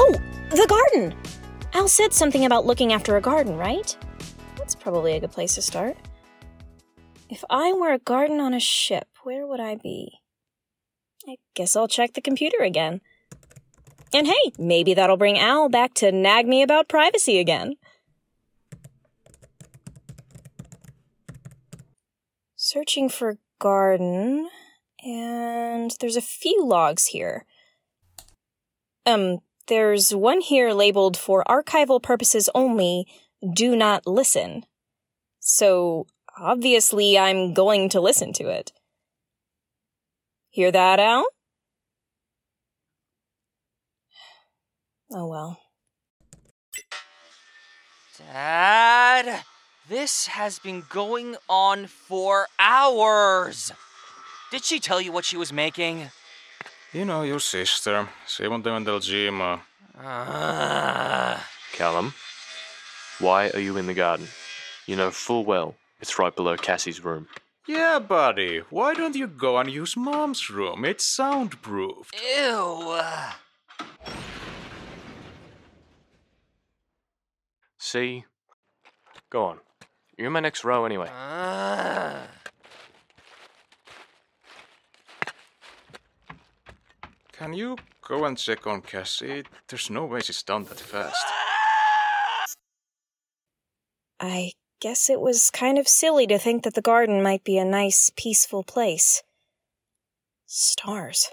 Oh, the garden! Al said something about looking after a garden, right? That's probably a good place to start. If I were a garden on a ship, where would I be? I guess I'll check the computer again. And hey, maybe that'll bring Al back to nag me about privacy again. Searching for garden, and there's a few logs here. Um, there's one here labeled for archival purposes only, do not listen. So, obviously, I'm going to listen to it. Hear that, Al? Oh well. Dad, this has been going on for hours. Did she tell you what she was making? You know your sister. She won't even tell Jima. Uh, Callum, why are you in the garden? You know full well it's right below Cassie's room. Yeah, buddy. Why don't you go and use mom's room? It's soundproofed. ew. See? Go on. You're in my next row anyway. Uh, Can you go and check on Cassie? There's no way she's done that fast. I guess it was kind of silly to think that the garden might be a nice, peaceful place. Stars.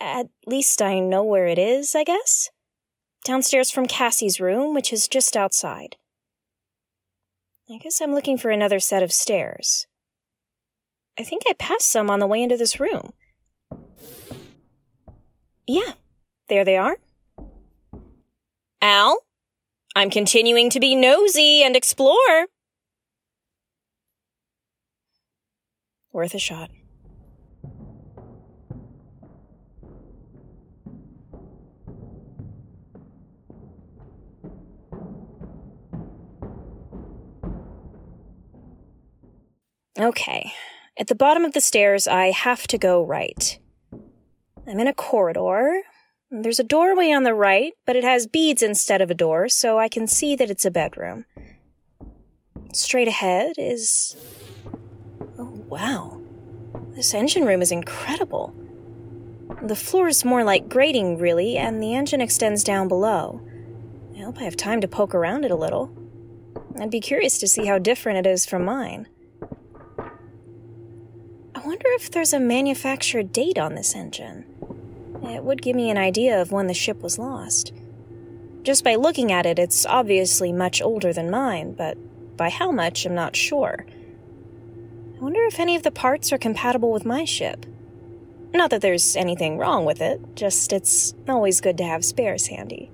At least I know where it is, I guess. Downstairs from Cassie's room, which is just outside. I guess I'm looking for another set of stairs. I think I passed some on the way into this room. Yeah, there they are. Al? I'm continuing to be nosy and explore. Worth a shot. Okay. At the bottom of the stairs, I have to go right. I'm in a corridor. There's a doorway on the right, but it has beads instead of a door, so I can see that it's a bedroom. Straight ahead is. Oh, wow. This engine room is incredible. The floor is more like grating, really, and the engine extends down below. I hope I have time to poke around it a little. I'd be curious to see how different it is from mine. I wonder if there's a manufacture date on this engine. It would give me an idea of when the ship was lost. Just by looking at it, it's obviously much older than mine, but by how much, I'm not sure. I wonder if any of the parts are compatible with my ship. Not that there's anything wrong with it, just it's always good to have spares handy.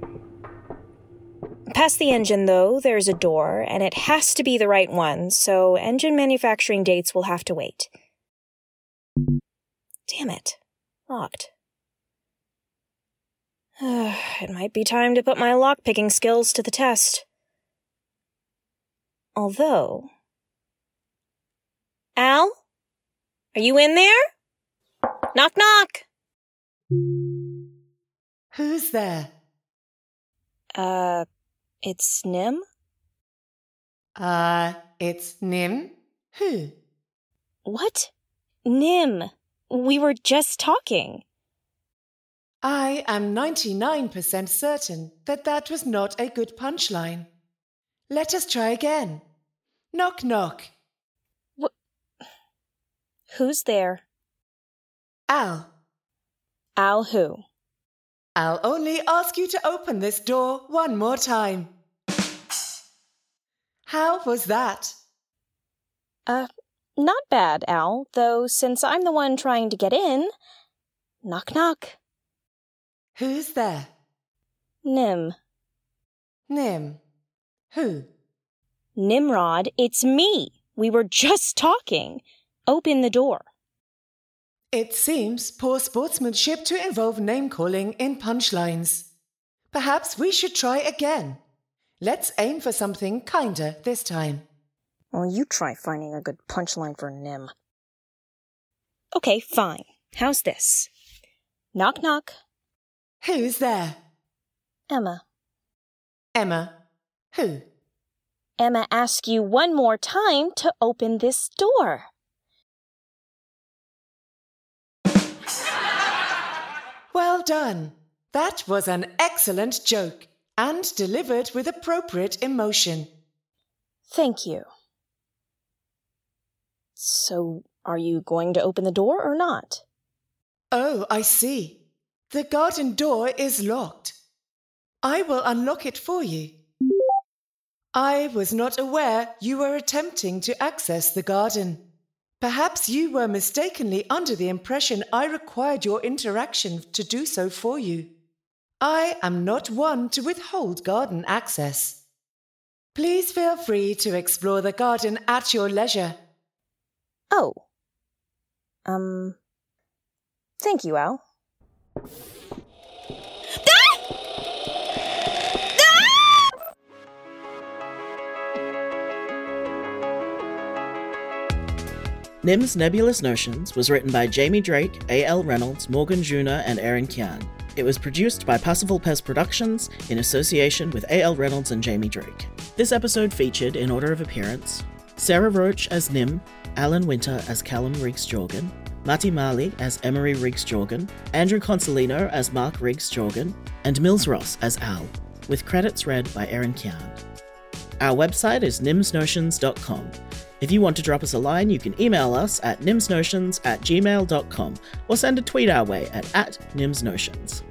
Past the engine, though, there's a door, and it has to be the right one, so engine manufacturing dates will have to wait. Damn it. Locked. it might be time to put my lockpicking skills to the test. Although. Al? Are you in there? Knock, knock! Who's there? Uh, it's Nym? Uh, it's Nym. Who? What? Nym. We were just talking. I am 99% certain that that was not a good punchline. Let us try again. Knock, knock. Who's there? Al. Al who? I'll only ask you to open this door one more time. How was that? Uh, not bad, Al, though since I'm the one trying to get in. Knock, knock. Who's there? Nym. Nym. Who? Nimrod, it's me. We were just talking. Open the door. It seems poor sportsmanship to involve name calling in punchlines. Perhaps we should try again. Let's aim for something kinder this time. Well, you try finding a good punchline for Nym. Okay, fine. How's this? Knock, knock. Who's there? Emma. Emma. Who? Emma asked you one more time to open this door. Well done. That was an excellent joke and delivered with appropriate emotion. Thank you. So, are you going to open the door or not? Oh, I see. The garden door is locked. I will unlock it for you. I was not aware you were attempting to access the garden. Perhaps you were mistakenly under the impression I required your interaction to do so for you. I am not one to withhold garden access. Please feel free to explore the garden at your leisure. Oh. Um. Thank you, Al. Nym's Nebulous Notions was written by Jamie Drake, A.L. Reynolds, Morgan Junor, and Erin Kyan. It was produced by Passer Vulpes Productions in association with A.L. Reynolds and Jamie Drake. This episode featured, in order of appearance, Sarah Roach as Nym, Allen Winter as Callum Riggs Jorgan, Matti Mali as Emery Riggs Jorgan, Andrew Consolino as Marc Riggs Jorgan, and Mills Ross as Al, with credits read by Erin Kyan. Our website is nymsnotions.com. If you want to drop us a line, you can email us at nymsnotions at gmail.com or send a tweet our way at, at nymsnotions.